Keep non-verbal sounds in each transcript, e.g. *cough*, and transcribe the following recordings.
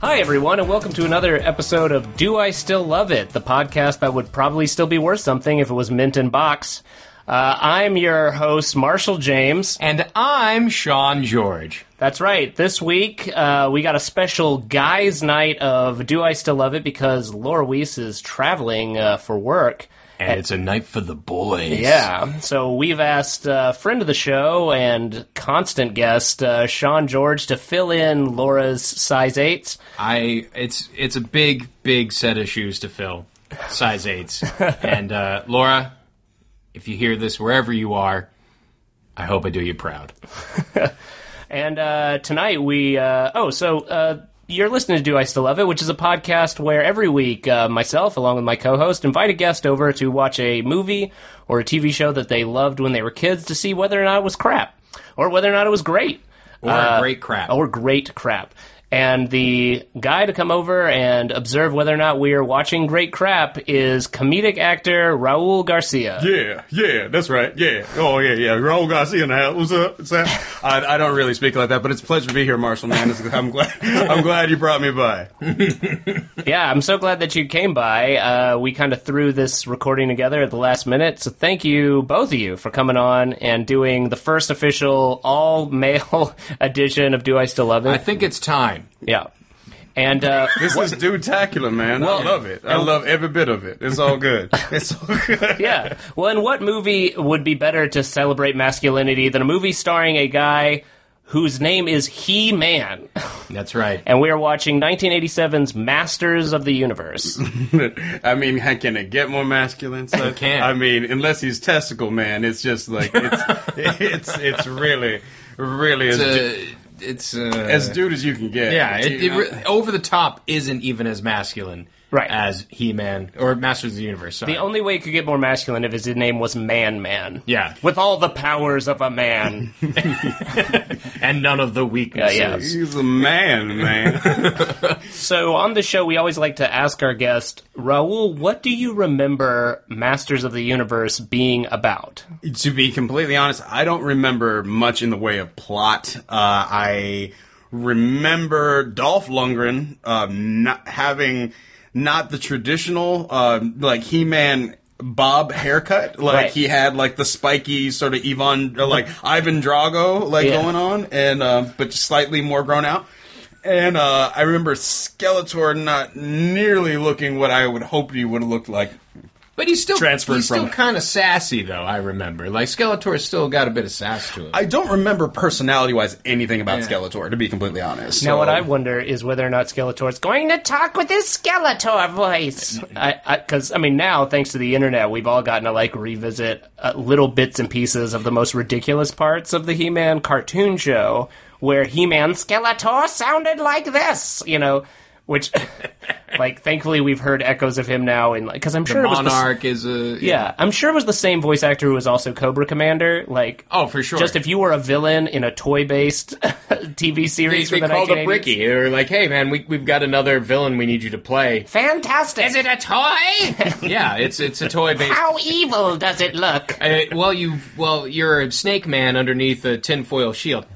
Hi, everyone, and welcome to another episode of Do I Still Love It, the podcast that would probably still be worth something if it was mint in box. Uh, I'm your host, Marshall James. And I'm Sean George. That's right. This week, uh, we got a special guys' night of Do I Still Love It because Laura Weiss is traveling uh, for work. And it's a night for the boys. Yeah. So we've asked a friend of the show and constant guest, uh, Sean George, to fill in Laura's size eights. I it's it's a big, big set of shoes to fill. Size eights. *laughs* and uh, Laura, if you hear this wherever you are, I hope I do you proud. *laughs* And uh, tonight we uh, oh so uh, you're listening to Do I Still Love It, which is a podcast where every week uh, myself, along with my co-host, invite a guest over to watch a movie or a TV show that they loved when they were kids to see whether or not it was crap or whether or not it was great Or Uh, great crap. or great crap. And the guy to come over and observe whether or not we are watching great crap is comedic actor Raul Garcia. Yeah, yeah, that's right. Yeah. Oh, yeah, yeah. Raul Garcia in the house. What's up? What's up? I, I don't really speak like that, but it's a pleasure to be here, Marshall, man. It's, I'm glad I'm glad you brought me by. *laughs* Yeah, I'm so glad that you came by. Uh, we kind of threw this recording together at the last minute, so thank you, both of you, for coming on and doing the first official all male *laughs* edition of Do I Still Love It? I think it's time. Yeah. And uh, *laughs* This is dude-tacular, man. I love it. I love every bit of it. It's all good. *laughs* It's all good. yeah. Well, and what movie would be better to celebrate masculinity than a movie starring a guy whose name is He Man? That's right. And we are watching 1987's Masters of the Universe. *laughs* I mean, how can it get more masculine? So, It can't. I mean, unless he's testicle man, it's just like it's it's it's really really It's as, uh, it's uh, as dude as you can get. yeah, it, it, over the top isn't even as masculine Right. as He-Man or Masters of the Universe. Sorry. The only way it could get more masculine if his name was Man Man. yeah, With all the powers of a man. *laughs* and none of the weaknesses. Yeah, yeah. He's a man, man. *laughs* so on the show, we always like to ask our guest, Raul, what do you remember Masters of the Universe being about? to be completely honest, I don't remember much in the way of plot. Uh, I remember Dolph Lundgren not having not the traditional uh, like He-Man bob haircut. Like Right. he had like the spiky sort of Ivan, like Ivan Drago like Yeah. going on, and uh, but slightly more grown out. And uh, I remember Skeletor not nearly looking what I would hope he would have looked like. But he's still Transferred he's still kind of sassy though. I remember, like Skeletor's still got a bit of sass to him. I don't remember personality wise anything about Yeah. Skeletor, to be completely honest. Now, So- what I wonder is whether or not Skeletor's going to talk with his Skeletor voice. Because, I, mean, now, thanks to the internet, we've all gotten to, like, revisit uh, little bits and pieces of the most ridiculous parts of the He Man cartoon show, where He Man Skeletor sounded like this, you know, which, like, thankfully we've heard echoes of him now, in because I'm the sure it was the, Monarch is a yeah, I'm sure it was the same voice actor who was also Cobra Commander. Like, Oh, for sure. just if you were a villain in a toy-based *laughs* TV series they from the called up 1980s. Ricky. They were like, "Hey, man, we we've got another villain we need you to play." Fantastic! Is it a toy? *laughs* yeah, it's it's a toy based. How evil does it look? Uh, well, you well, you're a snake man underneath a tinfoil shield.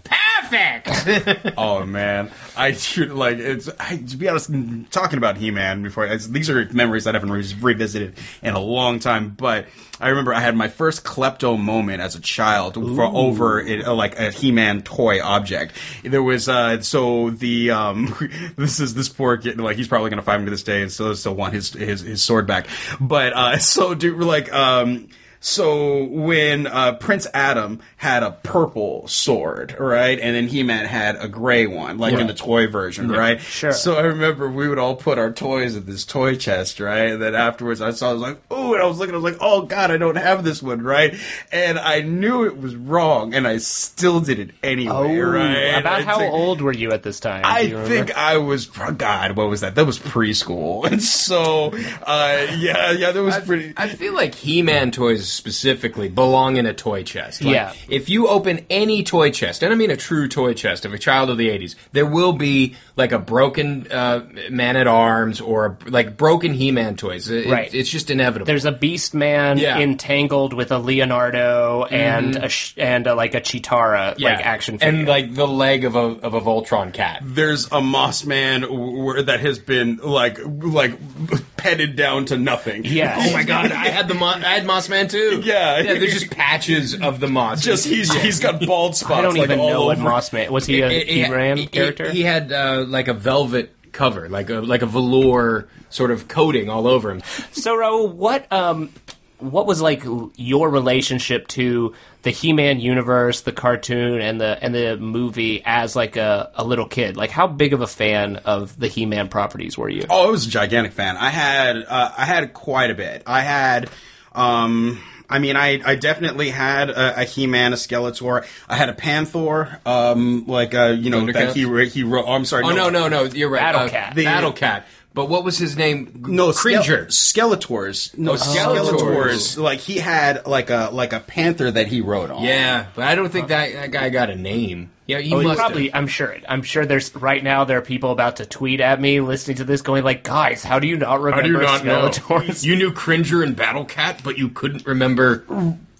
Perfect. *laughs* Oh man, I should like it's. I, to be honest, talking about He-Man before it's, these are memories that I haven't re- revisited in a long time. But I remember I had my first klepto moment as a child for over it, uh, like a He-Man toy object. There was uh, so the um, *laughs* this is this poor kid like he's probably gonna find me to this day and still still want his his his sword back. But uh, *laughs* so dude, like um. So when uh, Prince Adam had a purple sword, right, and then He-Man had a gray one, like in the toy version, right? Sure. So I remember we would all put our toys in this toy chest, right? And then afterwards, I saw, I was like, "Ooh!" And I was looking, I was like, "Oh God, I don't have this one, right?" And I knew it was wrong, and I still did it anyway, oh, right? Oh, about I how think- old were you at this time? I think I was oh, God. What was that? That was preschool, *laughs* and so uh, yeah, yeah, that was pretty. I feel like He-Man toys specifically belong in a toy chest. Like, Yeah. If you open any toy chest, and I mean a true toy chest of a child of the 80s, there will be like a broken uh, Man at Arms or a, like broken He-Man toys. It- Right. It's just inevitable. There's a Beast Man Yeah. entangled with a Leonardo and a sh- and a, like a Cheetara Yeah. like action figure. and like the leg of a of a Voltron cat. There's a Moss Man where that has been like like *laughs* petted down to nothing. Yeah. Oh my god, I had the Mo- I had Moss Man too. *laughs* Yeah. yeah. There's just patches of the Moss. Just he's he's got bald spots. *laughs* I don't like, even all know what over. Moss Man was. He a It- it- He-Ram he- character? He had uh, like a velvet cover, like a like a velour sort of coating all over him. So, Raul, what um, what was like your relationship to the He-Man universe, the cartoon, and the and the movie as like a, a little kid? Like, how big of a fan of the He-Man properties were you? Oh, I was a gigantic fan. I had uh, I had quite a bit. I had um I mean, I, I definitely had a, a He-Man, a Skeletor. I had a Panther, um, like uh, you know that Thundercats? he re- he wrote. Oh, I'm sorry. Oh no no no, you're right. Battle Uh, Cat. The- Battle Cat. But what was his name? No, Cringer. Skeletors. No, Oh, Skeletors. Like he had like a like a panther that he wrote on. Yeah, but I don't think that, that guy got a name. Yeah, he Oh, he probably. have. I'm sure. I'm sure. There's right now. There are people about to tweet at me listening to this, going like, "Guys, how do you not remember How do you not know? Skeletors?" You knew Cringer and Battle Cat, but you couldn't remember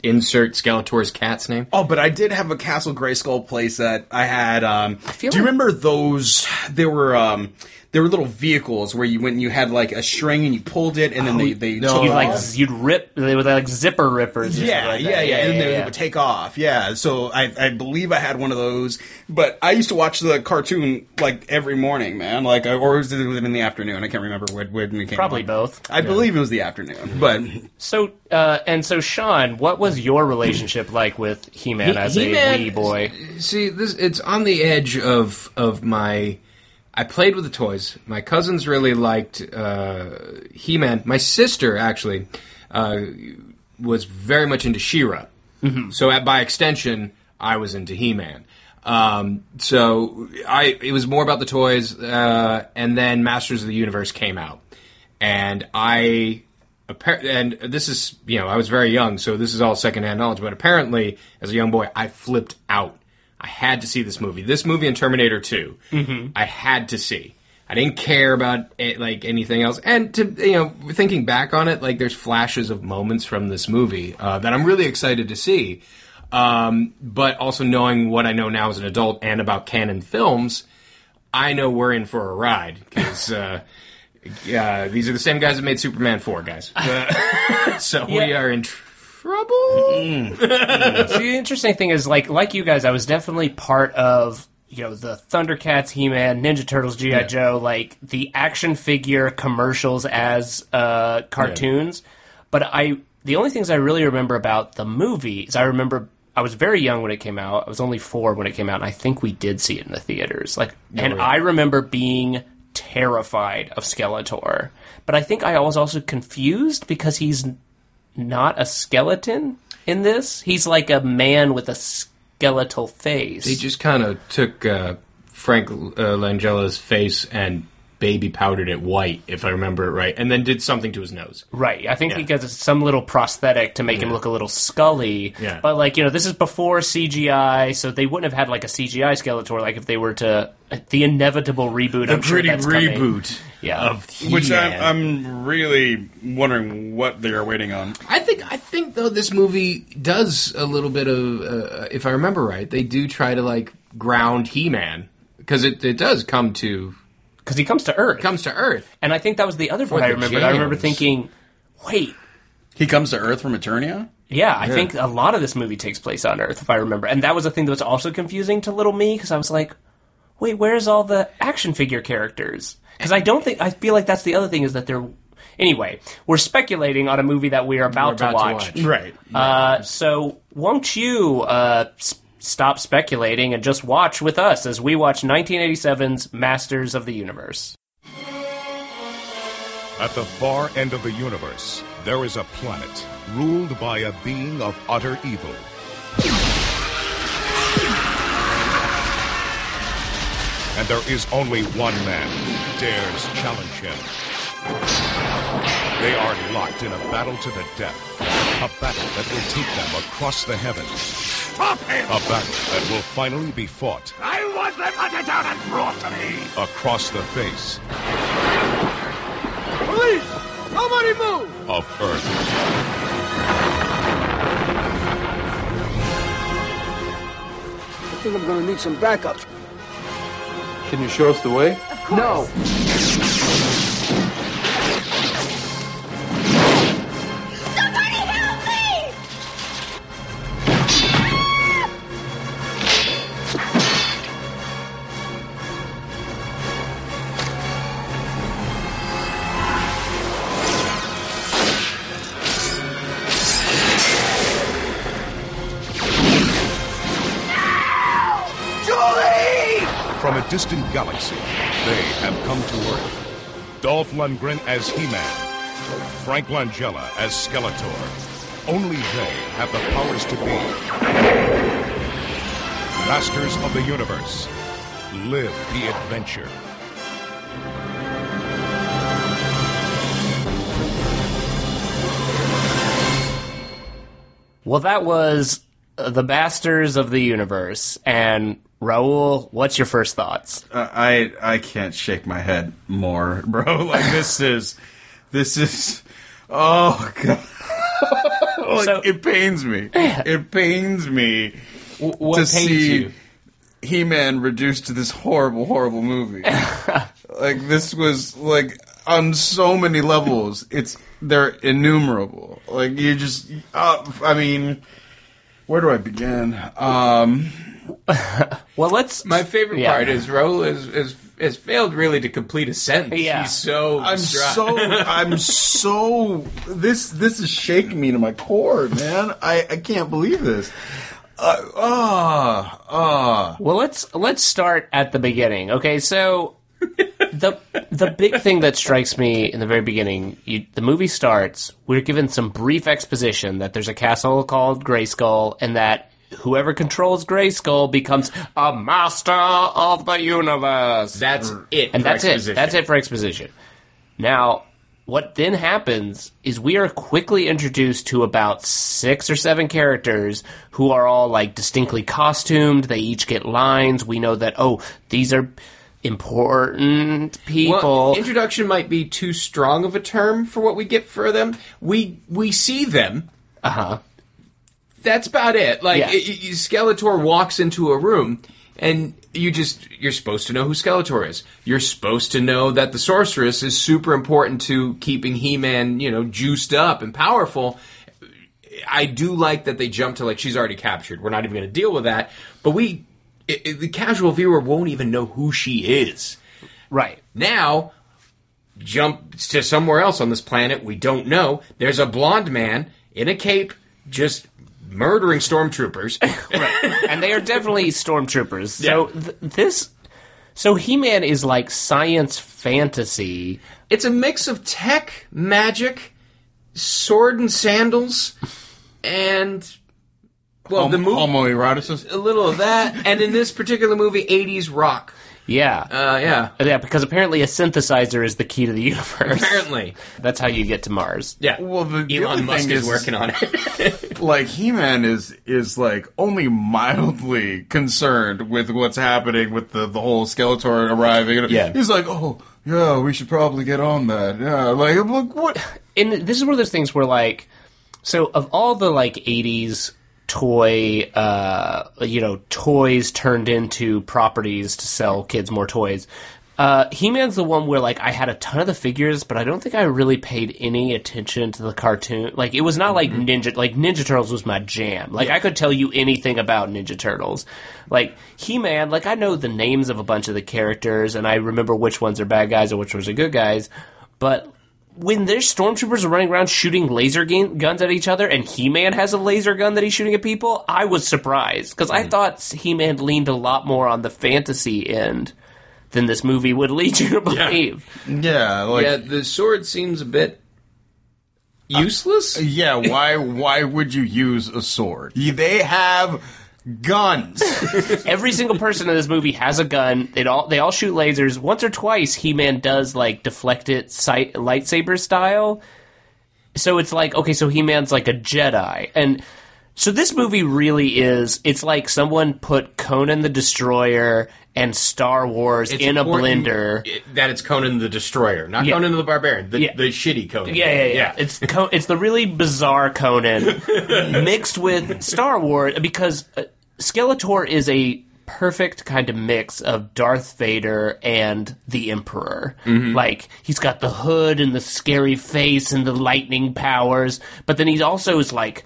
insert Skeletor's cat's name. Oh, but I did have a Castle Grayskull playset. I had. Um, do feel you like- remember those? There were. Um, there were little vehicles where you when you had like a string and you pulled it and then they they no. took You'd like you'd rip. They were like zipper rippers. Yeah, something like yeah, that. yeah, and then they yeah. would take off. Yeah, so I, I believe I had one of those, but I used to watch the cartoon like every morning, man. Like, or was it in the afternoon? I can't remember when, when it came. Probably on. both. I believe it was the afternoon, but So, uh, and so, Sean, what was your relationship like with He-Man as He-Man- a wee boy? See, this it's on the edge of of my. I played with the toys. My cousins really liked uh, He-Man. My sister actually uh, was very much into She-Ra. So at, by extension, I was into He-Man. Um, so I it was more about the toys, uh, and then Masters of the Universe came out, and I and this is you know I was very young, so this is all secondhand knowledge. But apparently, as a young boy, I flipped out. I had to see this movie. This movie and Terminator 2, I had to see. I didn't care about it, like anything else. And to you know, thinking back on it, like there's flashes of moments from this movie uh, that I'm really excited to see. Um, but also knowing what I know now as an adult and about Cannon films, I know we're in for a ride because uh, *laughs* uh, these are the same guys that made Superman 4, guys. *laughs* *laughs* So we are in trouble. *laughs* The interesting thing is, like, like you guys, I was definitely part of, you know, the Thundercats, He-Man, Ninja Turtles, GI Joe, like the action figure commercials as uh, cartoons. But I, the only things I really remember about the movie is I remember I was very young when it came out. I was only four when it came out, and I think we did see it in the theaters. Like, and really? I remember being terrified of Skeletor. But I think I was also confused because he's not a skeleton in this. He's like a man with a skeletal face. They just kind of took uh, Frank uh, Langella's face and baby powdered it white, if I remember it right, and then did something to his nose. right. I think Yeah. because it's some little prosthetic to make him look a little scully. Yeah. But like, you know, this is before CGI, so they wouldn't have had like a CGI Skeletor like if they were to the inevitable reboot. I'm sure that's coming. Yeah. of which He-Man. I'm, I'm really wondering what they are waiting on. I think I think though this movie does a little bit of, uh, if I remember right, they do try to like ground He-Man because it, it does come to Because he comes to Earth. comes to Earth. and I think that was the other part I the remembered. I remember thinking, wait, He comes to Earth from Eternia. Yeah, I Yeah. think a lot of this movie takes place on Earth, if I remember. And that was a thing that was also confusing to little me because I was like, wait, where's all the action figure characters? Because I don't think I feel like that's the other thing is that they're. Anyway, we're speculating on a movie that we are about, about to to watch. watch. Right. Uh, so won't you uh, s- stop speculating and just watch with us as we watch 1987's Masters of the Universe? At the far end of the universe, there is a planet ruled by a being of utter evil. And there is only one man who dares challenge him. They are locked in a battle to the death, A battle that will take them across the heavens. Stop him! A battle that will finally be fought I want them hunted down and brought to me! across the face Police! Nobody move! of Earth. I think I'm gonna need some backup. Can you show us the way? Of course. No. Distant galaxy, they have come to Earth. Dolph Lundgren as He-Man. Frank Langella as Skeletor. Only they have the powers to be. Masters of the Universe. Live the adventure. Well, that was the Masters of the Universe. And Raul, what's your first thoughts? Uh, I I can't shake my head more, *laughs* bro. Like this is this is oh god. *laughs* like So- it pains me. It pains me W- what to pains see you? He-Man reduced to this horrible, horrible movie. *laughs* like this was like on so many levels. It's they're innumerable. Like you just, uh, I mean, where do I begin? Um, *laughs* Well, let's. My favorite Yeah. part is Raul is, is has failed really to complete a sentence. Yeah. He's so I'm distraught. so I'm so this this is shaking me to my core, man. I I can't believe this. Uh, ah ah. Well, let's let's start at the beginning. Okay, so the the big thing that strikes me in the very beginning, you, the movie starts. We're given some brief exposition that there's a castle called Grayskull, and that whoever controls Grayskull becomes a master of the universe. That's it. and for that's it. That's it for exposition. Now, what then happens is we are quickly introduced to about six or seven characters who are all like distinctly costumed. They each get lines. We know that oh, these are important people. Well, introduction might be too strong of a term for what we get for them. We we see them. uh huh. That's about it. Like Yeah. y- y- Skeletor walks into a room, and you just you're supposed to know who Skeletor is. You're supposed to know that the sorceress is super important to keeping He-Man, you know, juiced up and powerful. I do like that they jump to like she's already captured. We're not even going to deal with that. But we, i i the casual viewer won't even know who she is. Right. Now, jump to somewhere else on this planet we don't know. There's a blonde man in a cape just murdering stormtroopers. *laughs* and they are definitely stormtroopers. So th- this, so He-Man is like science fantasy. it's a mix of tech, magic, sword and sandals, and well, the movie homoeroticism. a little of that, and in this particular movie, 80s rock. Yeah. Uh, yeah, yeah, because apparently a synthesizer is the key to the universe. apparently, *laughs* That's how you get to Mars. yeah. Well, the, the Elon Musk is is working on it. *laughs* like He-Man is is like only mildly concerned with what's happening with the the whole Skeletor arriving. Yeah. he's like, oh yeah, we should probably get on that. Yeah, like look what. *laughs* and this is one of those things where like so of all the like 80s toy uh you know toys turned into properties to sell kids more toys. Uh he-man's the one where like i had a ton of the figures but i don't think i really paid any attention to the cartoon. Like it was not like ninja like ninja turtles was my jam. Like i could tell you anything about ninja turtles. Like he-man like i know the names of a bunch of the characters and i remember which ones are bad guys and which ones are good guys but when there's stormtroopers running around shooting laser gun- guns at each other and He-Man has a laser gun that he's shooting at people, I was surprised because I mm. thought He-Man leaned a lot more on the fantasy end than this movie would *laughs* lead you to believe. Yeah, like yeah, the sword seems a bit uh, useless. yeah. Why why would you use a sword? They have guns. *laughs* Every single person in this movie has a gun. They all they all shoot lasers. Once or twice, He-Man does like deflect it sight, lightsaber style. so it's like okay, so He Man's like a Jedi, and so this movie really is. It's like someone put Conan the Destroyer and Star Wars It's in a blender. That it's Conan the Destroyer, not Yeah. Conan the Barbarian, the, Yeah. the shitty Conan. Yeah, yeah, yeah. It's Co- it's the really bizarre Conan *laughs* mixed with Star Wars because uh, Skeletor is a perfect kind of mix of Darth Vader and the Emperor. Like he's got the hood and the scary face and the lightning powers, but then he also is like.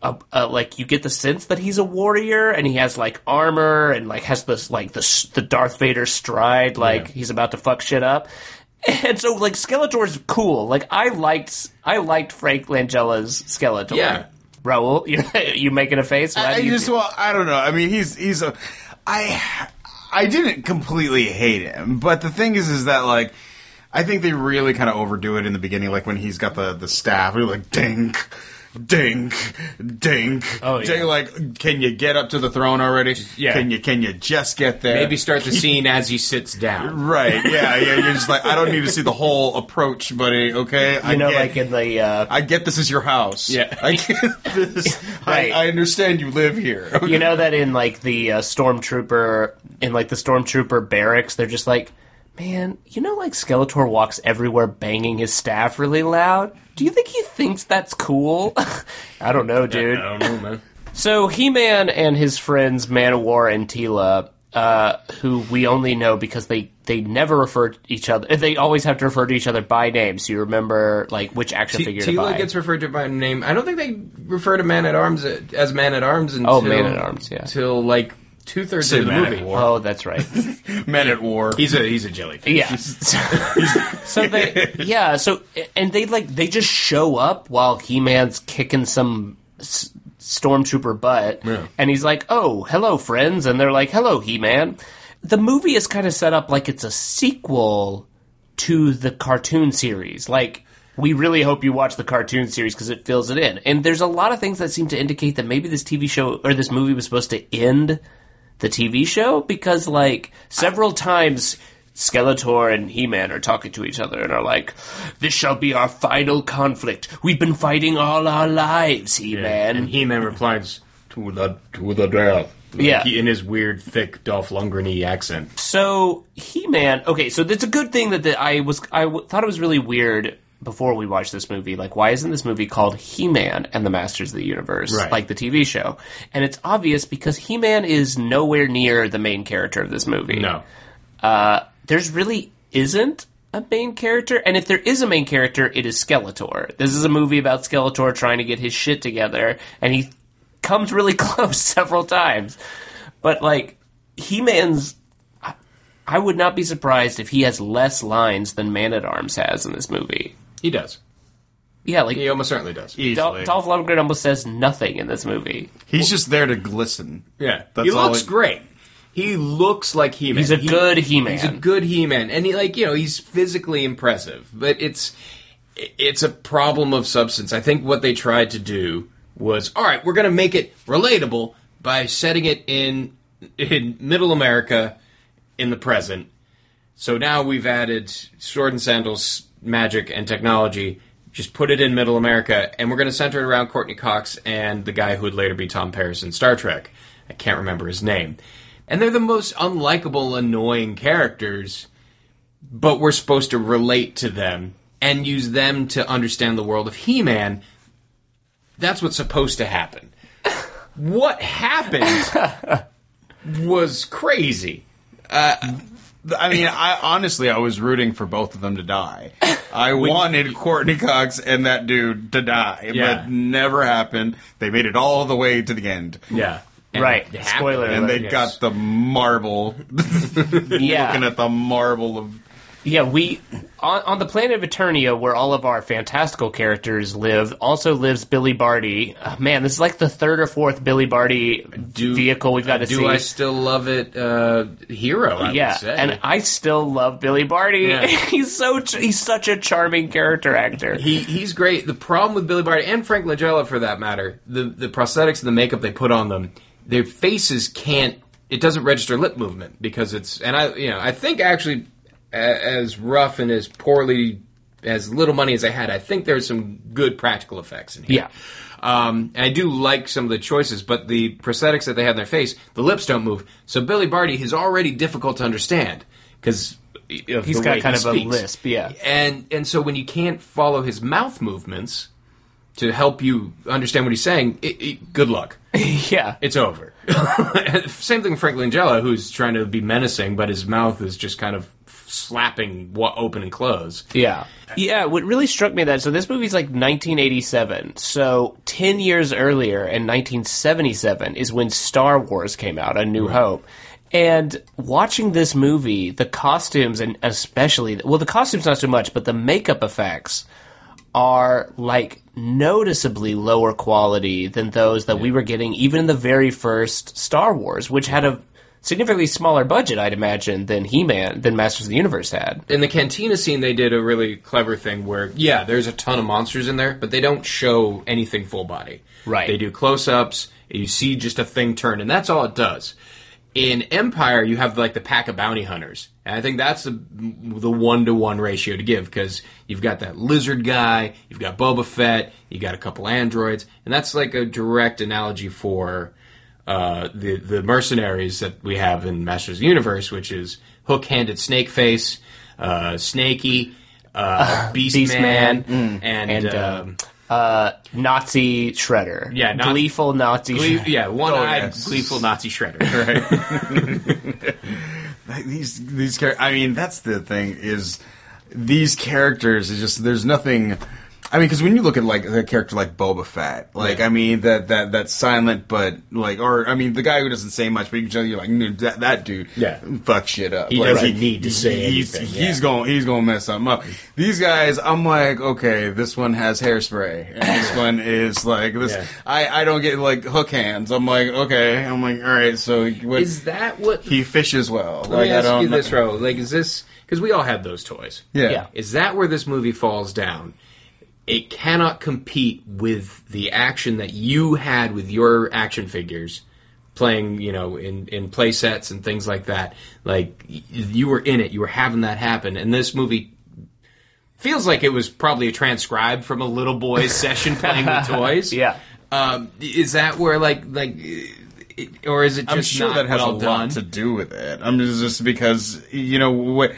Uh, uh, like you get the sense that he's a warrior and he has like armor and like has this like the the Darth Vader stride like he's about to fuck shit up. *laughs* And so like Skeletor's cool. Like I liked I liked Frank Langella's Skeletor. Yeah. Raul, *laughs* you you making a face? Why I do you just well, I don't know. I mean, he's he's a I I didn't completely hate him, but the thing is, is that like I think they really kind of overdo it in the beginning, like when he's got the the staff, we're like dink. Dink, dink, Oh, yeah. dink. Like, can you get up to the throne already? Yeah. Can you can you just get there? Maybe start the scene as he sits down. *laughs* Right. Yeah. Yeah. You're just like, I don't need to see the whole approach, buddy. Okay. I you know, get, like in the uh, I get this is your house. Yeah. *laughs* I get this. Right. I, I understand you live here. you know that in like the uh, stormtrooper in like the stormtrooper barracks, they're just like, man, you know, like Skeletor walks everywhere banging his staff really loud. Do you think he thinks that's cool? *laughs* I don't know, dude. I don't know, man. *laughs* So He-Man and his friends Manowar and Teela, uh, who we only know because they they never refer to each other. *laughs* They always have to refer to each other by name. So you remember like which action T- figure to Teela buy. gets referred to by name. I don't think they refer to Man at Arms as Man at Arms until oh, Man at Arms, yeah. Until like two thirds of the Man movie. War. Oh, that's right. *laughs* Men at war. He's a he's a jellyfish. Yeah. *laughs* so they, yeah. So and they like they just show up while He Man's kicking some s- stormtrooper butt, Yeah. and he's like, "Oh, hello, friends," and they're like, "Hello, He Man." The movie is kind of set up like it's a sequel to the cartoon series. Like we really hope you watch the cartoon series because it fills it in. And there's a lot of things that seem to indicate that maybe this TV show or this movie was supposed to end the TV show because like several times Skeletor and He-Man are talking to each other and are like, "This shall be our final conflict. We've been fighting all our lives, He-Man." And He-Man replies to the to the death. Like, Yeah. he- in his weird, thick Dolph Lundgren accent. So He-Man, okay, so it's a good thing that the, I was I w- thought it was really weird before we watched this movie. Like, why isn't this movie called He-Man and the Masters of the Universe, Right. like the TV show? And it's obvious because He-Man is nowhere near the main character of this movie. No, uh, there's really isn't a main character, and if there is a main character, it is Skeletor. This is a movie about Skeletor trying to get his shit together, and he comes really *laughs* close several times. But like He-Man's, I- I would not be surprised if he has less lines than Man at Arms has in this movie. He does. Yeah, like He almost certainly does. Dol- Easily. Dolph Lundgren almost says nothing in this movie. He's just there to glisten. Yeah, That's he all looks it- great. He looks like He-Man. He's a He- good He-Man. He's a good He-Man, and he like you know he's physically impressive, but it's it's a problem of substance. I think what they tried to do was all right. We're going to make it relatable by setting it in in Middle America in the present. So now we've added sword and sandals, magic, and technology. Just put it in Middle America, and we're going to center it around Courteney Cox and the guy who would later be Tom Paris in Star Trek. I can't remember his name. And they're the most unlikable, annoying characters, but we're supposed to relate to them and use them to understand the world of He Man. That's what's supposed to happen. What happened *laughs* was crazy. Uh, I mean, I honestly, I was rooting for both of them to die. I wanted Courteney Cox and that dude to die, Yeah. but never happened. They made it all the way to the end, Yeah. And Right. Spoiler and they Yes. got the marble. *laughs* Yeah. looking at the marble of. Yeah, we on, on the planet of Eternia, where all of our fantastical characters live, also lives Billy Barty. Uh, man, this is like the third or fourth Billy Barty Do- vehicle we've got to Do see. I still love it? Uh, hero, I yeah, would say. and I still love Billy Barty. Yeah. *laughs* he's so he's such a charming character actor. He he's great. The problem with Billy Barty and Frank Langella, for that matter, the the prosthetics and the makeup they put on them, their faces can't. It doesn't register lip movement because it's and I you know I think actually as rough and as poorly as little money as I had, I think there's some good practical effects in here. Yeah. Um, and I do like some of the choices, but the prosthetics that they have in their face, the lips don't move. So Billy Barty is already difficult to understand because He's got kind of a lisp, yeah. And and so when you can't follow his mouth movements to help you understand what he's saying, it, it, good luck. *laughs* yeah. It's over. *laughs* Same thing with Frank Langella, who's trying to be menacing, but his mouth is just kind of slapping what open and close. Yeah. Yeah, what really struck me that so this movie's like 1987. So 10 years earlier in 1977 is when Star Wars came out, A New Hope. And watching this movie, the costumes and especially well the costumes not so much, but the makeup effects are like noticeably lower quality than those that we were getting even in the very first Star Wars, which had a significantly smaller budget, I'd imagine, than He-Man, than Masters of the Universe had. In the cantina scene, they did a really clever thing where, yeah, there's a ton of monsters in there, but they don't show anything full body. Right. They do close-ups. You see just a thing turn, and that's all it does. In Empire, you have like the pack of bounty hunters, and I think that's the the one to one ratio to give because you've got that lizard guy, you've got Boba Fett, you got a couple androids, and that's like a direct analogy for uh, the the mercenaries that we have in Masters of the Universe, which is hook-handed snake face, uh, Snaky, uh, Beast, Beastman, Man, and, and um, uh, Nazi Shredder. Yeah, Nazi- gleeful Nazi. Glee- Shredder. yeah, one-eyed, yes. gleeful Nazi shredder. *laughs* *laughs* Like, these these char- I mean, that's the thing is these characters is just there's nothing. I mean, because when you look at like a character like Boba Fett, like Yeah. I mean that that that silent but like or I mean the guy who doesn't say much, but you can tell you're like that that dude, Yeah. fuck shit up. He like, doesn't need to say he's, anything, He's yeah. going he's going to mess something up. These guys, I'm like, okay, this one has hairspray, and this *laughs* one is like this. Yeah. I I don't get like hook hands. I'm like, okay, I'm like, all right, so what? is that what? he fishes well. let like me I ask don't you this, Ro. Like, is this because we all had those toys? Yeah. Yeah. Is that where this movie falls down? It cannot compete with the action that you had with your action figures playing, you know, in, in play sets and things like that. Like, you were in it, you were having that happen. And this movie feels like it was probably a transcribed from a little boy's *laughs* session playing with toys. Yeah. Um, is that where, like, like, it, or is it just I'm sure not that has well a done? lot to do with it. I'm just, just because you know what.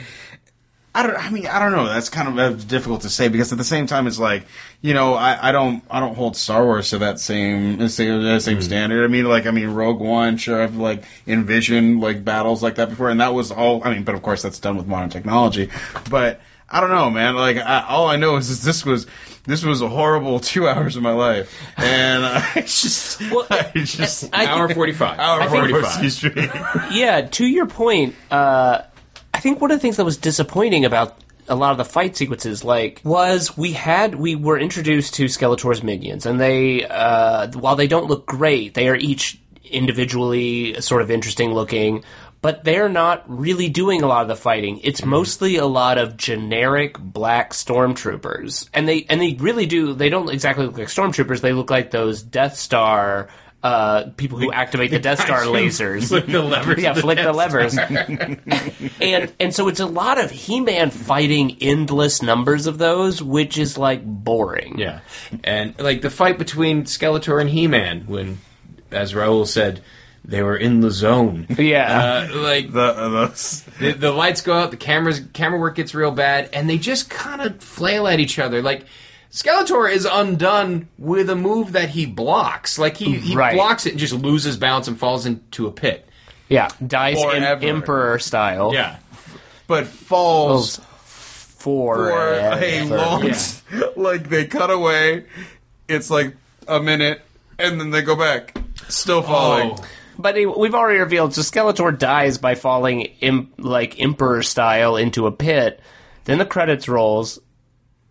I don't. I mean, I don't know. That's kind of uh, difficult to say because at the same time, it's like you know, I, I don't. I don't hold Star Wars to that same same, that same standard. I mean, like, I mean, Rogue One. Sure, I've like envisioned like battles like that before, and that was all. I mean, but of course, that's done with modern technology. But I don't know, man. Like, I, all I know is that this was this was a horrible *laughs* two hours of my life, and I *laughs* just, Well, I just I- Hour 45. hour 45. Yeah, to your point, uh, I think one of the things that was disappointing about a lot of the fight sequences, like, was we had we were introduced to Skeletor's minions, and they, uh, while they don't look great, they are each individually sort of interesting looking. But they're not really doing a lot of the fighting. It's mostly a lot of generic black stormtroopers, and they and they really do. They don't exactly look like stormtroopers. They look like those Death Star uh, people who activate the Death Star *laughs* lasers. Flick the levers. *laughs* Yeah, the flick the levers. *laughs* And and so it's a lot of He-Man fighting endless numbers of those, which is like boring. Yeah, and like the fight between Skeletor and He-Man, when, as Raul said, they were in the zone. Yeah. uh, like The, uh, those- the, the lights go out, the cameras camera work gets real bad, and they just kind of flail at each other. Like Skeletor is undone with a move that he blocks. Like he, he Right. blocks it and just loses balance and falls into a pit. Yeah, dies in Emperor style. Yeah, but falls For, for a long, *laughs* like they cut away. It's like a minute, and then they go back, still falling. Oh. But we've already revealed, so Skeletor dies by falling im- like Emperor style into a pit. Then the credits rolls,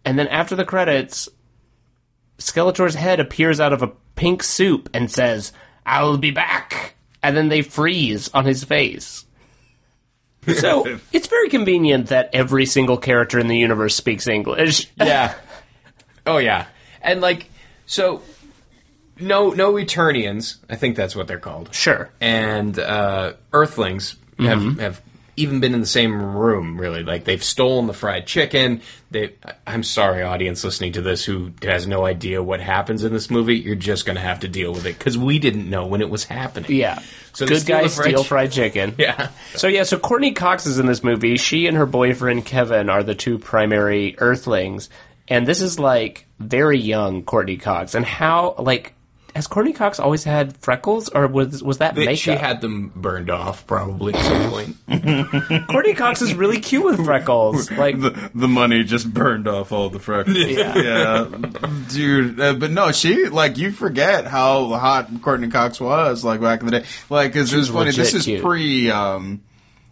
and then after the credits, Skeletor's head appears out of a pink soup and says, "I'll be back." And then they freeze on his face. *laughs* So it's very convenient that every single character in the universe speaks English. *laughs* yeah. Oh yeah, and like so, no no Eternians. I think that's what they're called. Sure. and uh, Earthlings have, have even been in the same room, really. Like they've stolen the fried chicken. They, I'm sorry, audience listening to this who has no idea what happens in this movie. You're just going to have to deal with it because we didn't know when it was happening. Yeah. So Good guys fried steal chi- fried chicken. *laughs* Yeah. So yeah, so Courteney Cox is in this movie. She and her boyfriend Kevin are the two primary Earthlings, and this is like very young Courteney Cox. And how like has Courteney Cox always had freckles, or was was that They- makeup? She had them burned off probably at some point. *laughs* Courteney Cox is really cute with freckles. *laughs* Like the, the money just burned off all the freckles. Yeah. yeah, dude. Uh, but no, she like you forget how hot Courteney Cox was like back in the day. Like, cause it was funny. This is cute. pre, um,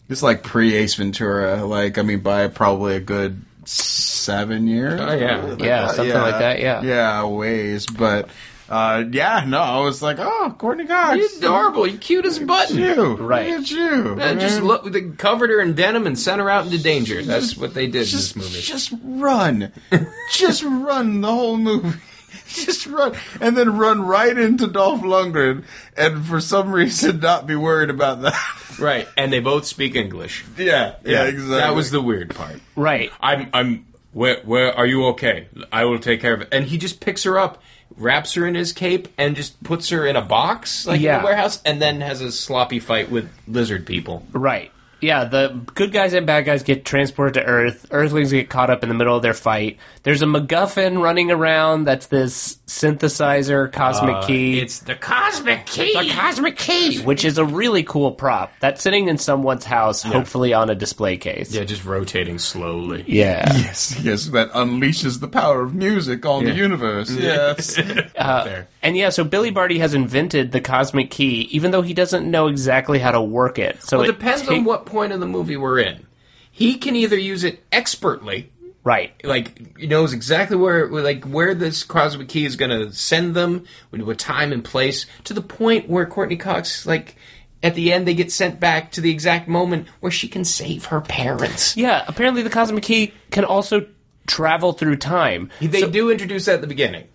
this is like pre Ace Ventura. Like, I mean, by probably a good seven years. Oh, yeah. Yeah, that. something like that, yeah. yeah, ways. But uh, yeah, no, I was like, oh, Courteney Cox, You're adorable. You're cute as a button. You, Right. Look at you. Uh, just look, they covered her in denim and sent her out into danger. That's Just- what they did just, in this movie. Just run. *laughs* just run the whole movie. *laughs* Just run. And then run right into Dolph Lundgren and for some reason not be worried about that. *laughs* Right, and they both speak English. yeah, yeah, exactly. That was the weird part. right. I'm, I'm. Where, where are you? Okay, I will take care of it. And he just picks her up, wraps her in his cape, and just puts her in a box, like in a warehouse, and then has a sloppy fight with lizard people. Right. Yeah, the good guys and bad guys get transported to Earth. Earthlings get caught up in the middle of their fight. There's a MacGuffin running around that's this synthesizer cosmic key. Uh, It's the cosmic key. the cosmic key, which is a really cool prop that's sitting in someone's house, hopefully on a display case. yeah, just rotating slowly. Yeah. *laughs* Yes, yes, that unleashes the power of music on the universe. Yes. *laughs* Uh, there. and yeah, so Billy Barty has invented the cosmic key, even though he doesn't know exactly how to work it. So Well, it it depends take- on what point of the movie we're in. He can either use it expertly, Right. like he knows exactly where like where this cosmic key is going to send them a time and place to the point where Courteney Cox like at the end they get sent back to the exact moment where she can save her parents. Yeah. Apparently, the cosmic key can also travel through time. They So- do introduce that at the beginning.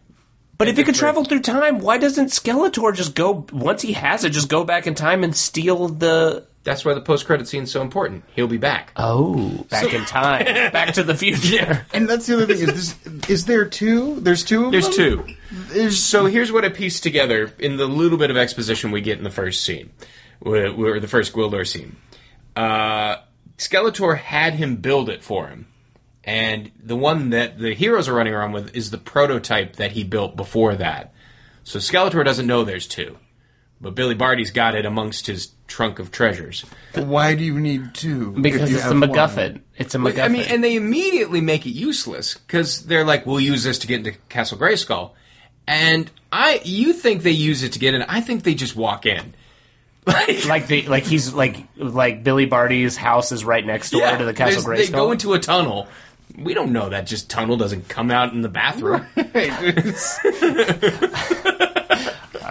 But if it could travel through time, why doesn't Skeletor just go once he has it, just go back in time and steal the? That's why the post credit scene is so important. He'll be back. Oh, back in time, *laughs* back to the future. and that's the other thing. Is, this, is there two? There's two of There's them? two. There's So here's what I pieced together in the little bit of exposition we get in the first scene, or or the first Gwildor scene. Uh, Skeletor had him build it for him, and the one that the heroes are running around with is the prototype that he built before that. So Skeletor doesn't know there's two, but Billy Barty's got it amongst his trunk of treasures. Why do you need two? Because it's the have one? MacGuffin. It's a MacGuffin. I mean, and they immediately make it useless because they're like, "We'll use this to get into Castle Grayskull," and I, you think they use it to get in? I think they just walk in. *laughs* Like, like the like he's like like Billy Barty's house is right next door to the Castle there's- Grayskull. They go into a tunnel. We don't know that just tunnel doesn't come out in the bathroom. Uh, *laughs* *laughs*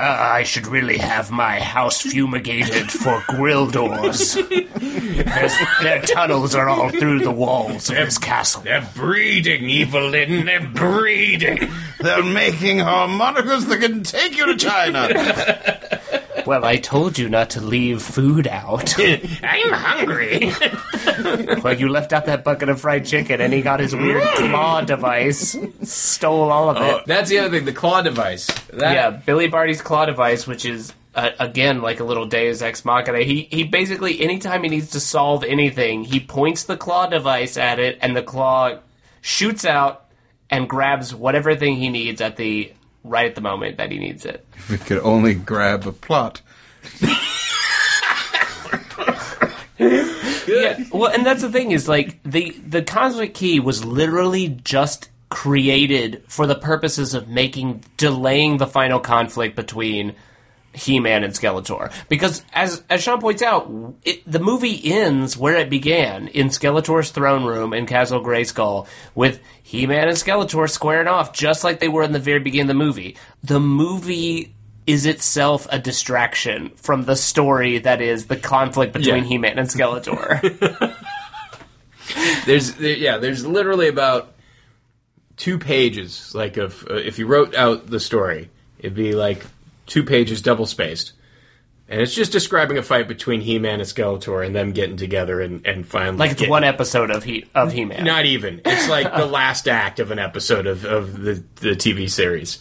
Uh, I should really have my house fumigated for Gwildors. There's, their tunnels are all through the walls of this castle. They're breeding, Evelyn. They're breeding. They're making harmonicas that can take you to China. *laughs* Well, I told you not to leave food out. *laughs* I'm hungry. *laughs* well, you left out that bucket of fried chicken, and he got his weird claw device, stole all of it. Oh, that's the other thing. The claw device. That, yeah, Billy Barty's claw device, which is uh, again like a little Deus Ex Machina. He he basically anytime he needs to solve anything, he points the claw device at it, and the claw shoots out and grabs whatever thing he needs at the right at the moment that he needs it. if we could only grab a plot. Yeah, well, and that's the thing is like the the cosmic key was literally just created for the purposes of making delaying the final conflict between He-Man and Skeletor. Because as as Sean points out, it, the movie ends where it began in Skeletor's throne room in Castle Grayskull with He-Man and Skeletor squaring off just like they were in the very beginning of the movie. The movie is itself a distraction from the story that is the conflict between Yeah. He-Man and Skeletor. *laughs* *laughs* There's there, yeah, there's literally about two pages like of uh, if you wrote out the story, it'd be like two pages double spaced. And it's just describing a fight between He-Man and Skeletor and them getting together and, and finally Like it's getting- one episode of he of He Man. Not even. It's like the last act of an episode of, of the, the TV series.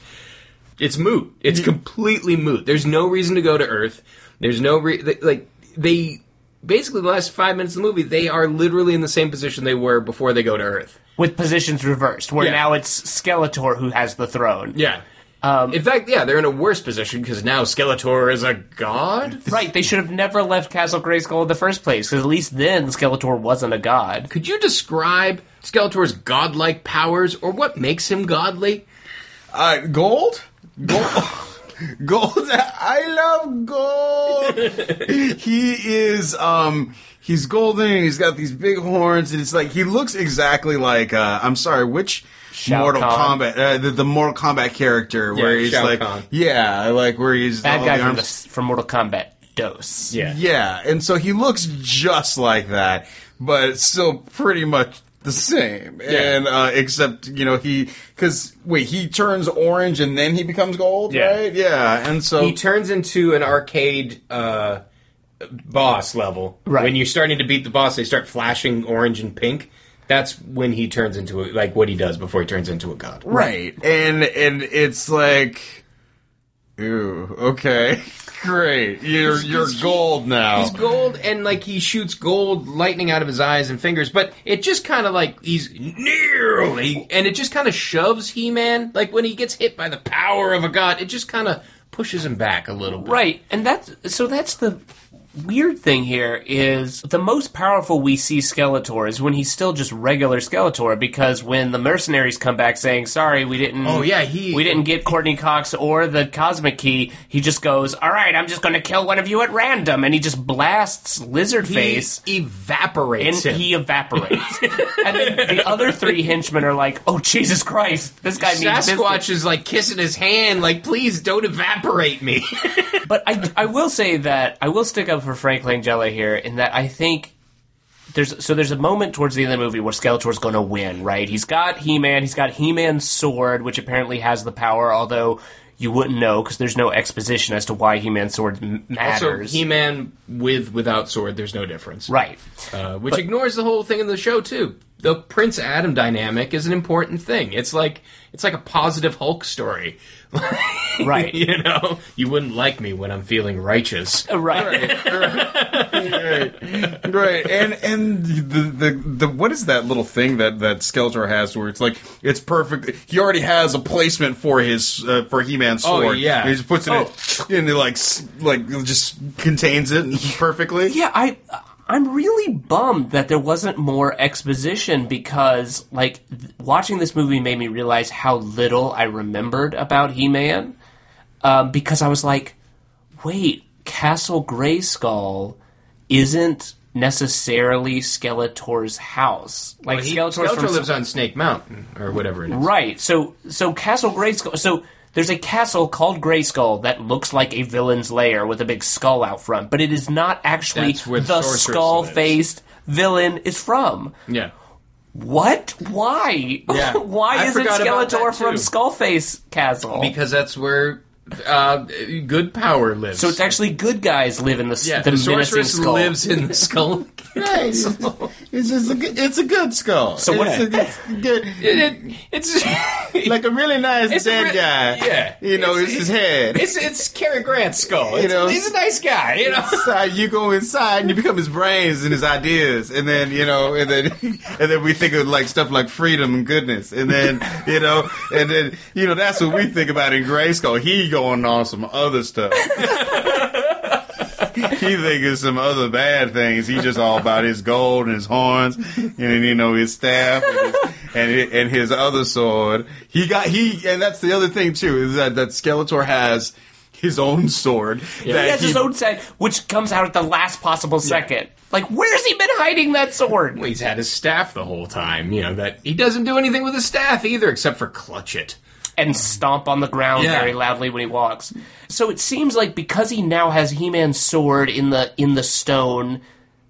It's moot. It's completely moot. There's no reason to go to Earth. There's no re- like they basically the last five minutes of the movie they are literally in the same position they were before they go to Earth. with positions reversed, where Yeah. now it's Skeletor who has the throne. Yeah. Um, In fact, yeah, they're in a worse position because now Skeletor is a god. right, they should have never left Castle Grayskull in the first place, because at least then Skeletor wasn't a god. Could you describe Skeletor's godlike powers or what makes him godly? Uh, gold? Gold. *laughs* gold. I love gold. *laughs* he is, um, he's golden and he's got these big horns and it's like, he looks exactly like, uh, I'm sorry, which Shao Mortal Kahn. Kombat, uh, the, the Mortal Kombat character where Yeah, he's Shao like, Kahn. yeah, like where he's Bad all guy the from, the, from Mortal Kombat, Dose. Yeah. Yeah, and so he looks just like that, but still pretty much the same. Yeah. And uh, except you know he because wait he turns orange and then he becomes gold, Yeah. right? Yeah, and so he turns into an arcade uh, boss level. Right. When you're starting to beat the boss, they start flashing orange and pink. That's when he turns into a, like what he does before he turns into a god. right, and and it's like, ooh, okay, *laughs* great, you're He's- you're he's- gold now. He's gold and like he shoots gold lightning out of his eyes and fingers, but it just kind of like he's nearly, and it just kind of shoves He-Man. Like when he gets hit by the power of a god, it just kind of pushes him back a little bit. Right, and that's so that's the weird thing here is the most powerful we see Skeletor is when he's still just regular Skeletor because when the mercenaries come back saying sorry we didn't Oh, yeah, he- we didn't get Courteney Cox or the cosmic key he just goes all right I'm just going to kill one of you at random and he just blasts lizard He face evaporates and him. he evaporates *laughs* and then the other three henchmen are like oh Jesus Christ this guy means Sasquatch business. is like kissing his hand, like, please don't evaporate me. *laughs* But I, I will say that I will stick up for Frank Langella here in that I think there's so there's a moment towards the end of the movie where Skeletor's going to win, right? He's got He-Man, he's got He-Man's sword, which apparently has the power, although you wouldn't know because there's no exposition as to why He-Man's sword m- also. He-Man with without sword, there's no difference. right. Uh, which ignores the whole thing in the show too. The Prince Adam dynamic is an important thing. It's like it's like a positive Hulk story. *laughs* Right. *laughs* you know, you wouldn't like me when I'm feeling righteous. Uh, Right. *laughs* right, right, and and the, the the what is that little thing that that Skeletor has where it's like it's perfect. He already has a placement for his uh, for He-Man's Oh, sword. yeah. he just puts it Oh. in, and it like like just contains it perfectly. Yeah, I I'm really bummed that there wasn't more exposition because like th- watching this movie made me realize how little I remembered about He-Man. Um, because I was like, wait, Castle Grayskull isn't necessarily Skeletor's house. Like Well, he- Skeletor's Skeletor lives on Snake Mountain or whatever it is. Right. So so Castle Grayskull. So there's a castle called Grayskull that looks like a villain's lair with a big skull out front, but it is not actually the skull-faced villain is from. Yeah. What? Why? Yeah. *laughs* Why I isn't Skeletor from. Skullface Castle? Because that's where uh, good power lives. so it's actually good guys live in the, yeah, the, the, sorceress skull. lives in the skull. *laughs* Right. It's, it's just a good, it's a good skull. So what- it's a, it's good, It- it's *laughs* like a really nice It's dead re- guy. yeah. you know, It's- it's, his head. it's it's Cary Grant's skull. You know, he's a nice guy. You know. inside, you go inside and you become his brains and his ideas, and then you know, and then *laughs* and then we think of like stuff like freedom and goodness, and then you know, and then you know that's what we think about in Grayskull. He going on some other stuff. *laughs* he thinking some other bad things. He just all about his gold and his horns, and you know his staff and his, and, hi- and his other sword. He got he, and that's the other thing too is that that Skeletor has his own sword. He that has his own set, which comes out at the last possible second. Like, where's he been hiding that sword? Well, he's had his staff the whole time. You know that he doesn't do anything with his staff either, except for clutch it. And stomp on the ground Yeah. very loudly when he walks. So it seems like because he now has He-Man's sword in the in the stone,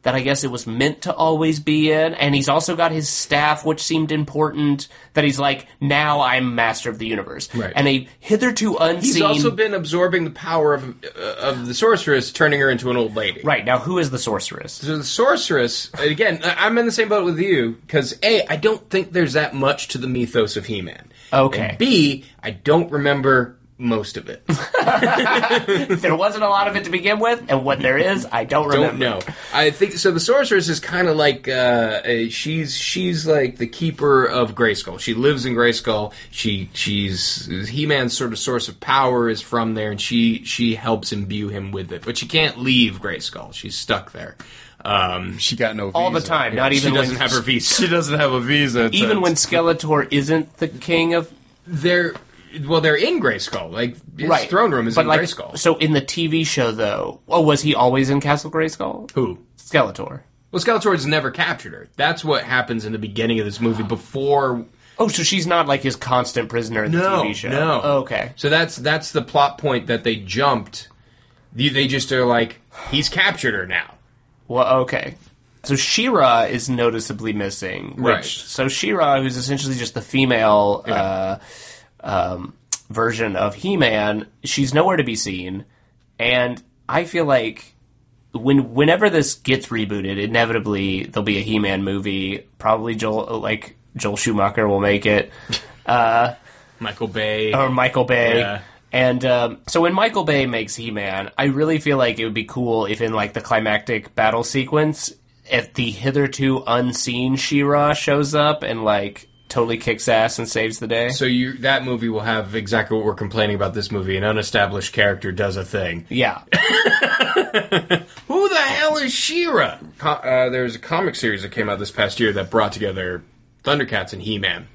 that I guess it was meant to always be in, and he's also got his staff, which seemed important. That he's like, now I'm master of the universe, Right. and a hitherto unseen. He's also been absorbing the power of uh, of the sorceress, turning her into an old lady. right now. Who is the sorceress? So the sorceress, again, I- I'm in the same boat with you because a, I don't think there's that much to the mythos of He-Man. Okay. And B, I don't remember most of it. *laughs* there wasn't a lot of it to begin with, and what there is, I don't remember. don't know. I think so. The sorceress is kind of like uh, a, she's she's like the keeper of Grayskull. She lives in Grayskull. She she's He-Man's sort of source of power is from there, and she she helps imbue him with it. But she can't leave Grayskull. She's stuck there. Um, She got no visa. All the time, not even she doesn't when, have her visa. She doesn't have a visa. to- even when Skeletor isn't the king of They're well, they're in Grayskull. Like his right throne room is but in like, Grayskull. So in the TV show, though, oh, was he always in Castle Grayskull? Who? Skeletor. Well, Skeletor's never captured her. That's what happens in the beginning of this movie before. Oh, so she's not like his constant prisoner in the No, TV show. no. Oh, okay. So that's that's the plot point that they jumped. They they just are like, he's captured her now. Well, okay. So She-Ra is noticeably missing. Which, Right. So She-Ra, who's essentially just the female uh, um, version of He-Man, she's nowhere to be seen, and I feel like when whenever this gets rebooted, inevitably there'll be a He-Man movie. Probably Joel, like Joel Schumacher, will make it. *laughs* Uh, Michael Bay. or Michael Bay. Yeah. And um, so when Michael Bay makes He-Man, I really feel like it would be cool if in like the climactic battle sequence, if the hitherto unseen She-Ra shows up and like totally kicks ass and saves the day. So you that movie will have exactly what we're complaining about this movie. An unestablished character does a thing. yeah. *laughs* Who the hell is She-Ra? Co- uh, there's a comic series that came out this past year that brought together Thundercats and He-Man.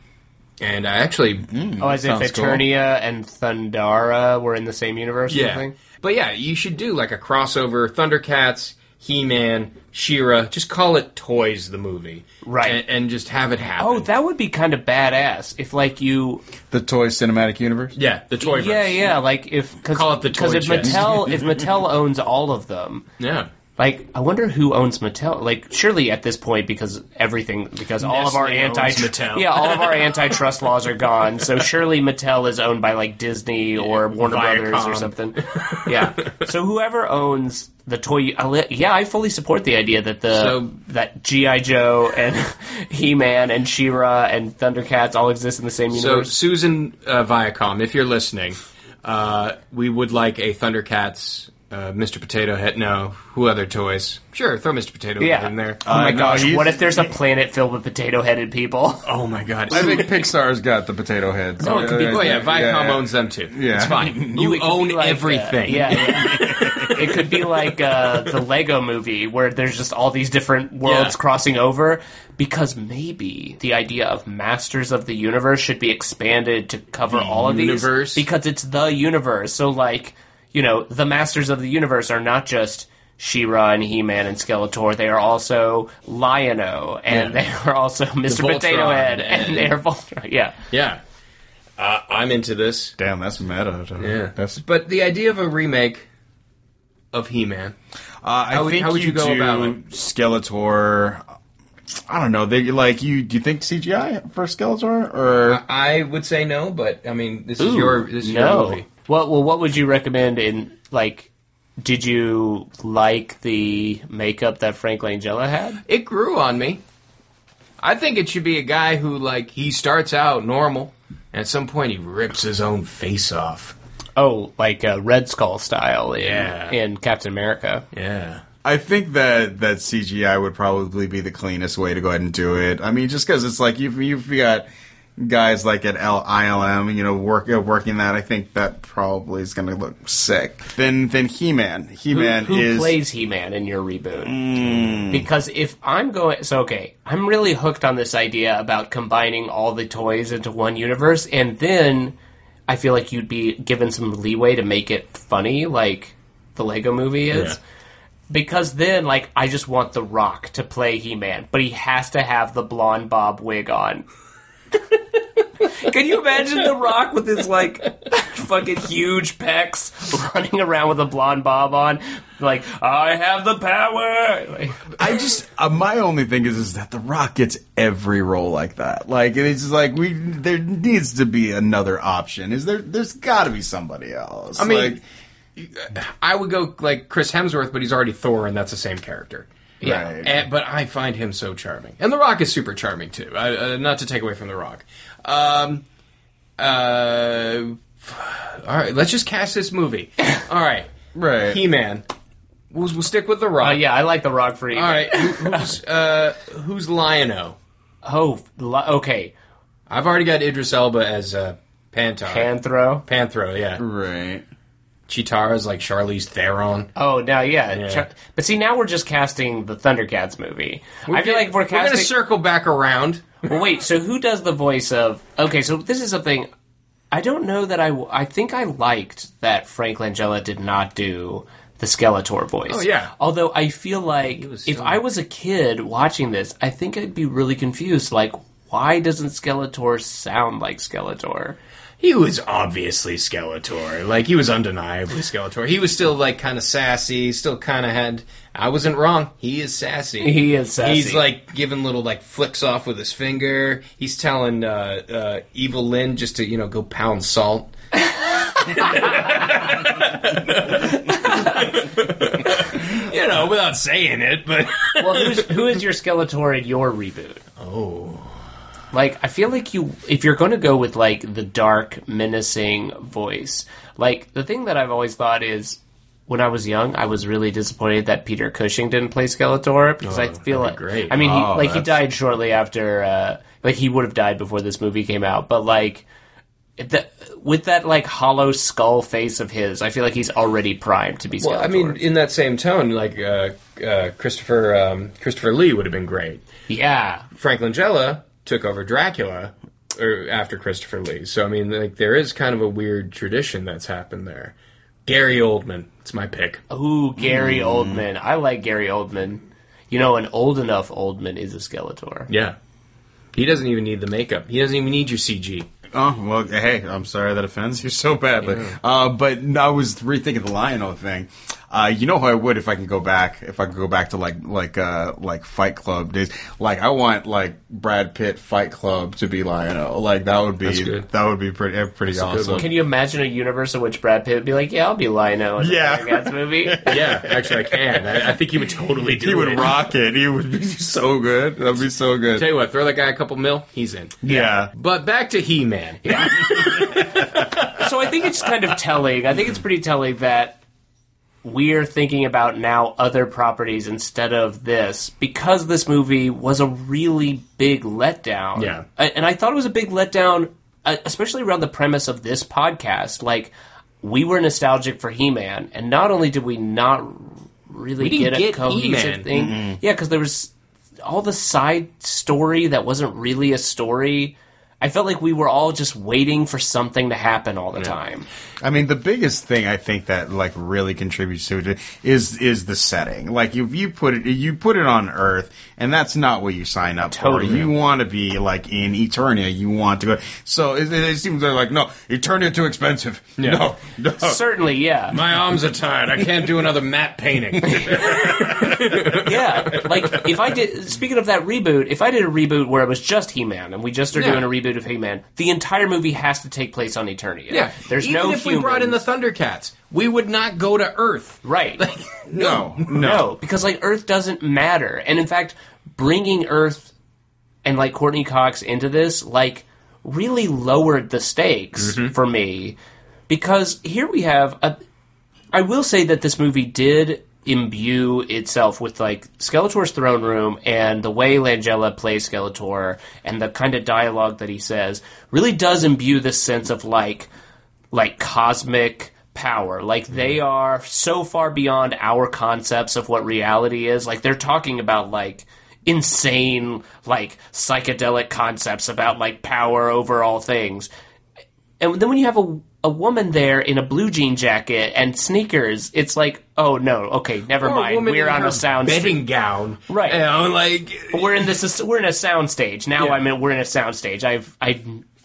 And I actually, Oh, as if Sounds cool. Eternia and Thundera were in the same universe or yeah. something? But yeah, you should do like a crossover Thundercats, He-Man, She-Ra. Just call it Toys the movie, Right. And, and just have it happen. Oh, that would be kind of badass if like you the toy cinematic universe. yeah, the toy. Yeah, yeah, like if cause, Call it the cause toy if. Mattel *laughs* if Mattel owns all of them, yeah. Like, I wonder who owns Mattel. Like, surely at this point, because everything, because all of our anti, Mattel. yeah, all of our *laughs* antitrust laws are gone. So surely Mattel is owned by like Disney or Warner Brothers or something. *laughs* Yeah. So whoever owns the toy, yeah, I fully support the idea that the So- that GI Joe and *laughs* He Man and She-Ra and Thundercats all exist in the same universe. So. Susan uh, Viacom, if you're listening, uh, we would like a Thundercats. Uh, Mr. Potato Head, no. Who other toys? Sure, throw Mr. Potato yeah. Head in there. Oh my Uh, no, gosh! he's- what if there's a planet filled with potato-headed people? Oh my god. I think Pixar's got the potato heads. Oh, it could be- Oh yeah, Viacom yeah. owns them too. Yeah. It's fine. *laughs* Ooh, You it own be like, uh, everything. yeah, yeah. *laughs* it could be like uh, the Lego movie where there's just all these different worlds Yeah. crossing over. Because maybe the idea of Masters of the Universe should be expanded to cover all of universe? these. Because it's the universe. So, like, you know, the Masters of the Universe are not just She-Ra and He-Man and Skeletor. They are also Lion-O, and Yeah. they are also Mr. Voltron Potato Head, and- and they are Voltron. Yeah. Yeah. Uh, I'm into this. Damn, that's meta. Yeah. That's. But the idea of a remake of He-Man. Uh, I How would- think how would you go do about it? Skeletor. I don't know. They like you. Do you think CGI for Skeletor or? I would say no, but I mean, this is your this is no. your movie. What well, what would you recommend in like? Did you like the makeup that Frank Langella had? It grew on me. I think it should be a guy who like he starts out normal, and at some point he rips his own face off. Oh, like uh, Red Skull style in, Yeah. in Captain America. Yeah. I think that that CGI would probably be the cleanest way to go ahead and do it. I mean, just because it's like you've you've got guys like at L- ILM, you know, work uh, working that. I think that probably is going to look sick. Then then He Man. He Who, Man who is. plays He-Man in your reboot? Mm, Because if I'm going, so okay, I'm really hooked on this idea about combining all the toys into one universe, and then I feel like you'd be given some leeway to make it funny, like the Lego Movie is. Yeah. Because then, like, I just want The Rock to play He-Man, but he has to have the blonde bob wig on. *laughs* Can you imagine The Rock with his like fucking huge pecs running around with a blonde bob on? Like, I have the power. Like, I just uh, my only thing is is that The Rock gets every role like that. Like it's just like we there needs to be another option. Is there? There's got to be somebody else. I mean, Like, I would go like Chris Hemsworth, but he's already Thor, and that's the same character. Yeah. Right. And, but I find him so charming, and The Rock is super charming too. I, uh, not to take away from The Rock. Um, uh, all right, let's just cast this movie. *coughs* All right, right. He Man. We'll, we'll stick with The Rock. Uh, yeah, I like The Rock for you. All right, who, who's *laughs* uh, who's Lion-O? Oh, li- okay. I've already got Idris Elba as uh, Pantar. Panthro. Panthro, yeah. right. Cheetara's like Charlize Theron. Oh, now yeah. Yeah. But see, now we're just casting the Thundercats movie. I feel like we're We're gonna circle back around. well, wait. So who does the voice of? Okay, so this is something. I don't know that I. w- I think I liked that Frank Langella did not do the Skeletor voice. Oh, yeah. Although I feel like was if so- I was a kid watching this, I think I'd be really confused. Like, why doesn't Skeletor sound like Skeletor? He was obviously Skeletor. Like he was undeniably Skeletor. He was still like kind of sassy. Still kind of had. I wasn't wrong. He is sassy. He is sassy. He's like giving little like flicks off with his finger. He's telling uh, uh, Evil Lynn just to you know go pound salt. *laughs* you know, without saying it, but Well, who's, who is your Skeletor in your reboot? oh, Like, I feel like you, if you're going to go with like the dark, menacing voice, like the thing that I've always thought is, when I was young, I was really disappointed that Peter Cushing didn't play Skeletor because I Oh, feel like, great. I mean, he, Oh, like he died shortly after, uh, like he would have died before this movie came out, but like. The, with that like hollow skull face of his, I feel like he's already primed to be Skeletor. well, I mean, in that same tone, like uh, uh, Christopher um, Christopher Lee would have been great. yeah, Frank Langella took over Dracula or after Christopher Lee. So I mean, like there is kind of a weird tradition that's happened there. Gary Oldman, it's my pick. Ooh, Gary Hmm. Oldman. I like Gary Oldman. You know, an old enough Oldman is a Skeletor. Yeah, he doesn't even need the makeup. He doesn't even need your CG. Oh well, hey, I'm sorry that offends you so badly. Uh, but I was rethinking the Lion-O thing. Uh, you know how I would if I can go back, if I could go back to like like uh like Fight Club days. Like I want like Brad Pitt Fight Club to be Lion-O. Like that would be that would be pretty uh, pretty a good awesome. Can you imagine a universe in which Brad Pitt would be like, "Yeah, I'll be Lion-O in the Yeah. Thundercats movie"? *laughs* Yeah, actually, I can. I, I think he would totally do He it. He would rock it. He would be *laughs* so good. That'd be so good. Tell you what, throw that guy a couple mil, he's in. yeah. But back to He Man. *laughs* so I think it's kind of telling. I think it's pretty telling that we're thinking about now other properties instead of this because this movie was a really big letdown. Yeah. And I thought it was a big letdown, uh, especially around the premise of this podcast. Like, we were nostalgic for He-Man, and not only did we not really We get a get cohesive He-Man. thing, yeah, because there was all the side story that wasn't really a story. I felt like we were all just waiting for something to happen all the time. I mean, the biggest thing I think that like really contributes to it is is the setting. Like if you put it, you put it on Earth, and that's not what you sign up Totally. for. You want to be like in Eternia. You want to go. So it, it seems like no, Eternia too expensive. Yeah. No, no. Certainly, yeah. My arms are tired. I can't do another matte painting. *laughs* yeah, like if I did. Speaking of that reboot, if I did a reboot where it was just He-Man and we just are Yeah. doing a reboot of He-Man, the entire movie has to take place on Eternia. yeah, there's Even no if we brought in the. Thundercats, we would not go to Earth. right. *laughs* no, no, no, because like Earth doesn't matter, and in fact, bringing Earth and like Courteney Cox into this like really lowered the stakes mm-hmm. for me because here we have a. I will say that this movie did imbue itself with like Skeletor's throne room and the way Langella plays Skeletor and the kind of dialogue that he says really does imbue this sense of like like cosmic power. Like they mm-hmm. are so far beyond our concepts of what reality is. Like they're talking about like insane like psychedelic concepts about like power over all things. And then when you have a a woman there in a blue jean jacket and sneakers, it's like, oh no, okay, never Or mind. We're on a sound bedding gown, Right. You know, like we're in this we're in a sound stage now Yeah. i'm in we're in a sound stage i've i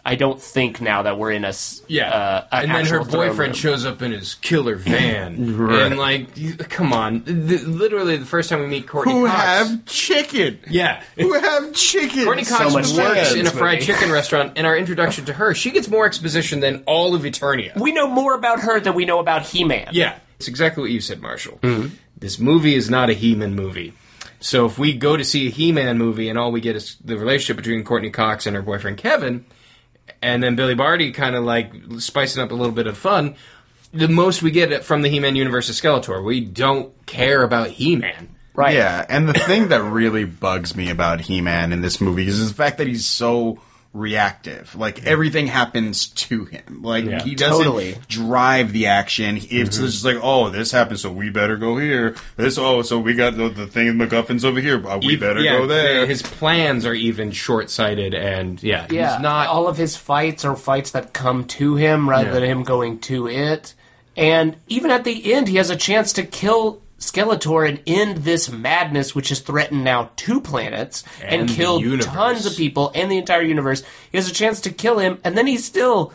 I don't think now that we're in a s- Yeah, uh, a and then her boyfriend room. shows up in his killer van, *clears throat* Right. and like, come on, Th- literally the first time we meet Courteney Who Cox, have chicken? yeah, Who have chicken? Courteney So Cox much works chicken in a fried chicken restaurant, and our introduction to her, she gets more exposition than all of Eternia. We know more about her than we know about He-Man. Yeah, it's exactly what you said, Marshall. Mm-hmm. This movie is not a He-Man movie. So if we go to see a He-Man movie and all we get is the relationship between Courteney Cox and her boyfriend Kevin, and then Billy Barty kind of like spicing up a little bit of fun, the most we get from the He-Man universe is Skeletor. We don't care about He-Man. Right. Yeah, and the thing that really bugs me about He-Man in this movie is the fact that he's so reactive. Like everything happens to him. Like Yeah. he doesn't Totally. drive the action. It's Mm-hmm. just like, oh, this happened, so we better go here. This, oh, so we got the, the thing, MacGuffin's over here. Uh, we better yeah, go there. His plans are even short-sighted, and yeah, Yeah, he's not. all of his fights are fights that come to him rather Yeah. than him going to it. And even at the end, he has a chance to kill Skeletor and end this madness, which has threatened now two planets and, And killed tons of people and the entire universe. He has a chance to kill him, and then he still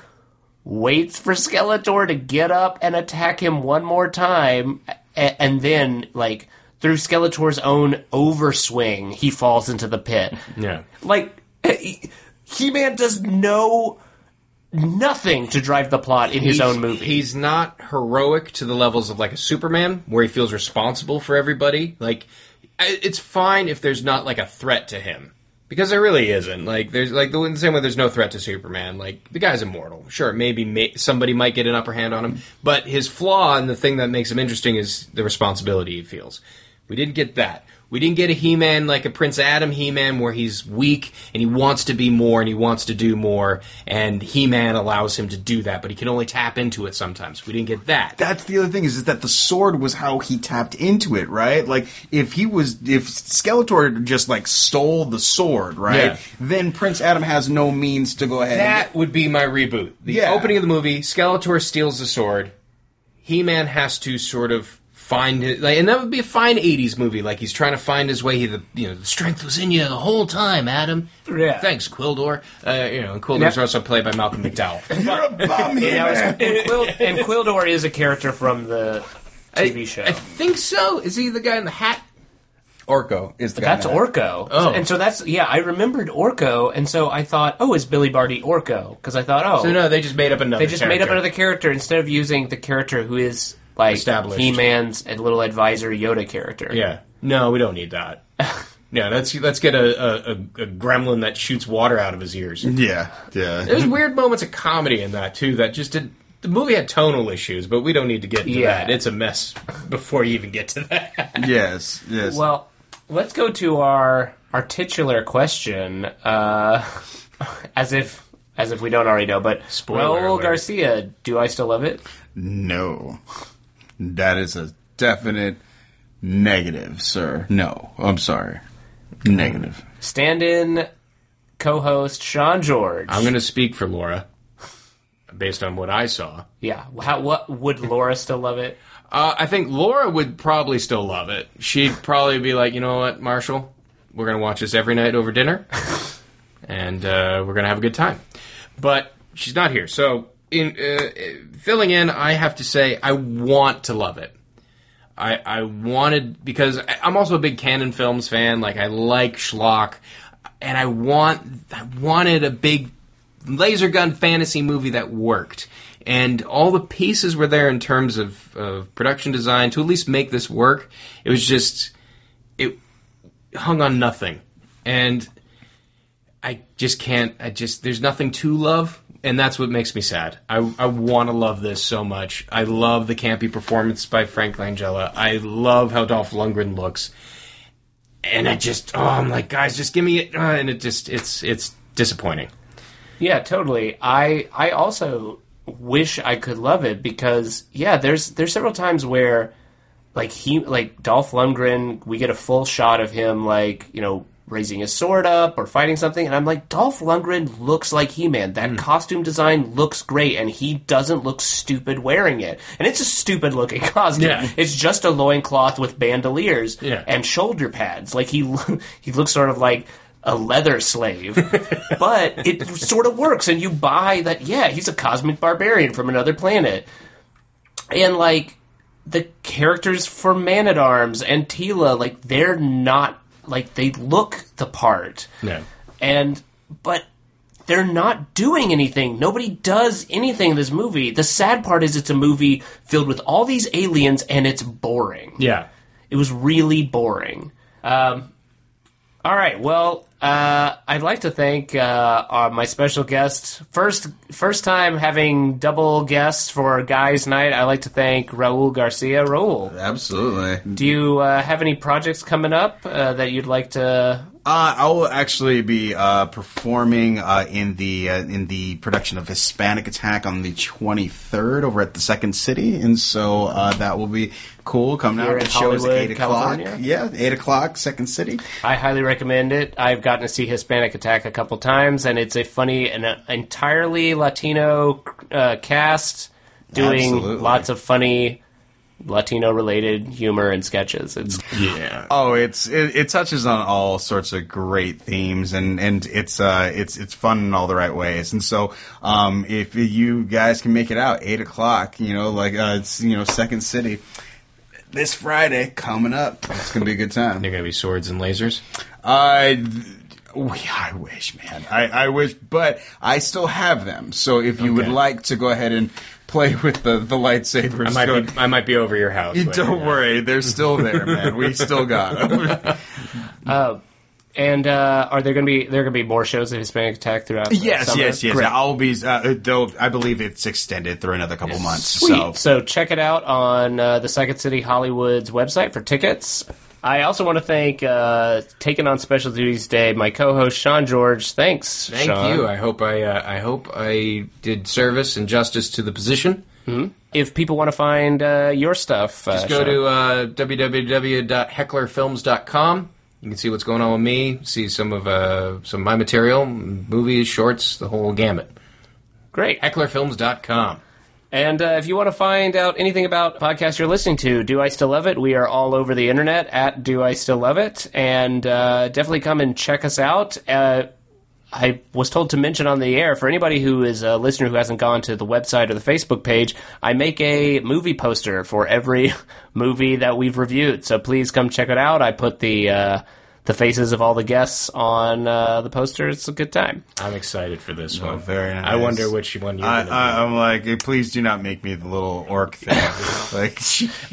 waits for Skeletor to get up and attack him one more time, a- and then like through Skeletor's own overswing, he falls into the pit. yeah. Like He Man does no nothing to drive the plot in his own movie. He's not heroic to the levels of like a Superman, where he feels responsible for everybody. Like, it's fine if there's not like a threat to him, because there really isn't. Like, there's like the, the same way there's no threat to Superman. Like, the guy's immortal. Sure, maybe may, somebody might get an upper hand on him, but his flaw and the thing that makes him interesting is the responsibility he feels. We didn't get that. We didn't get a He-Man like a Prince Adam He-Man where he's weak and he wants to be more and he wants to do more and He-Man allows him to do that, but he can only tap into it sometimes. We didn't get that. that's the other thing is, is that the sword was how he tapped into it, right? Like if he was if Skeletor just like stole the sword, right? Yeah. Then Prince Adam has no means to go ahead. and That would be my reboot. The Yeah. opening of the movie, Skeletor steals the sword. He-Man has to sort of find it, like, and that would be a fine '80s movie. Like he's trying to find his way. He, the you know, the strength was in you the whole time, Adam. Yeah. Thanks, Gwildor. Uh, you know, and Gwildor's Yeah. also played by Malcolm McDowell. *laughs* You're a bum, You know, He-Man. and, Quil- and Gwildor is a character from the TV show. I think so. Is he the guy in the hat? Orko is the guy. That's now. Orko. Oh. And so that's, yeah, I remembered Orko, and so I thought, oh, is Billy Barty Orko? Because I thought, oh, So no, they just made up another. they just made up another character instead of using the character who is, like, Established. He-Man's a little advisor Yoda character. Yeah. No, we don't need that. *laughs* yeah, let's let's get a, a, a, a gremlin that shoots water out of his ears. Yeah, yeah. There's weird moments of comedy in that too. That just did. The movie had tonal issues, but we don't need to get into Yeah. that. It's a mess before you even get to that. *laughs* yes, yes. Well, let's go to our our titular question, uh, *laughs* as if as if we don't already know. But Spoiler Raul alert. Garcia, do I still love it? no, that is a definite negative, sir. No, I'm sorry. Negative. Stand-in co-host Sean George. I'm going to speak for Laura, based on what I saw. Yeah. How, what would Laura still love it? Uh, I think Laura would probably still love it. She'd probably be like, you know what, Marshall, we're gonna watch this every night over dinner, *laughs* and uh, we're gonna have a good time. But she's not here, so in uh, filling in, I have to say I want to love it. I, I wanted because I'm also a big Cannon Films fan. Like I like schlock, and I want I wanted a big laser gun fantasy movie that worked. And all the pieces were there in terms of, of production design to at least make this work. It was just, it hung on nothing. And I just can't, I just, there's nothing to love. And that's what makes me sad. I, I want to love this so much. I love the campy performance by Frank Langella. I love how Dolph Lundgren looks. And I just, oh, I'm like, guys, just give me it. Uh, and it just, it's, it's disappointing. Yeah, totally. I I also wish I could love it because yeah, there's there's several times where like he like Dolph Lundgren, we get a full shot of him like you know raising his sword up or fighting something, and I'm like Dolph Lundgren looks like He-Man. That hmm. costume design looks great, and he doesn't look stupid wearing it. And it's a stupid looking *laughs* costume. Yeah. It's just a loincloth with bandoliers Yeah. and shoulder pads. Like he *laughs* he looks sort of like a leather slave, *laughs* but it sort of works, and you buy that. Yeah, he's a cosmic barbarian from another planet, and like the characters for Man at Arms and Teela, like they're not like they look the part, No. and but they're not doing anything. Nobody does anything in this movie. The sad part is it's a movie filled with all these aliens, and it's boring. Yeah. It was really boring. Um, all right. Well, uh, I'd like to thank uh, my special guest. First, first time having double guests for Guys Night. I'd like to thank Raul Garcia. Raul, Absolutely. do you uh, have any projects coming up uh, that you'd like to? Uh, I will actually be uh, performing uh, in the uh, in the production of Hispanic Attack on the 23rd over at the Second City, and so uh, that will be cool. Coming Here out, the show is eight o'clock. California? Yeah, eight o'clock, Second City. I highly recommend it. I've gotten to see Hispanic Attack a couple times, and it's a funny and uh, entirely Latino uh, cast doing Absolutely. lots of funny Latino related humor and sketches. It's Yeah. Oh, it's it, it touches on all sorts of great themes, and and it's uh it's it's fun in all the right ways. And so, um, if you guys can make it out eight o'clock, you know, like uh, it's you know Second City. This Friday coming up, it's gonna be a good time. They're gonna be swords and lasers. I, I wish, man. I, I wish, but I still have them. So if you would like to go ahead and play with the, the lightsabers, I might go- be. I might be over your house. You later, don't yeah. worry, they're still there, man. We still got them. *laughs* uh, and uh, are there going to be there going to be more shows of Hispanic Attack throughout? the yes, summer? yes, yes. Great. I'll be. Uh, they'll, I believe it's extended through another couple months. Sweet. So So. check it out on uh, the Second City Hollywood's website for tickets. I also want to thank uh, taking on Special Duties Day my co-host Sean George. Thanks, Thank Sean. you. I hope I. Uh, I hope I did service and justice to the position. If people want to find uh, your stuff, uh, Just go Sean. to uh, www.hecklerfilms.com. You can see what's going on with me. See some of uh, some of my material, movies, shorts, the whole gamut. great. Hecklerfilms.com. And uh, if you want to find out anything about the podcast you're listening to, Do I Still Love It? We are all over the internet at Do I Still Love It, and uh, definitely come and check us out. Uh, I was told to mention on the air for anybody who is a listener who hasn't gone to the website or the Facebook page, I make a movie poster for every *laughs* movie that we've reviewed. So please come check it out. I put the uh, the faces of all the guests on uh, the poster. It's a good time. I'm excited for this Oh, one. very nice. I wonder which one you're I, gonna I, I'm like, eh, please do not make me the little orc thing. *laughs* like,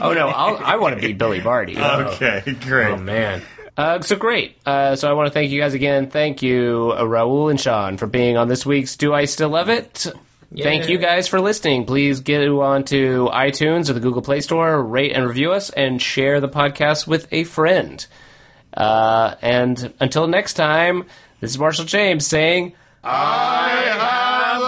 Oh no, I'll, I want to be Billy Barty. *laughs* okay, great. Oh man. Uh, so great. Uh, so I want to thank you guys again. Thank you, uh, Raul and Sean, for being on this week's Do I Still Love It? Thank you guys for listening. Please get on to iTunes or the Google Play Store, rate and review us, and share the podcast with a friend. Uh, and until next time, this is Marshall James saying, I have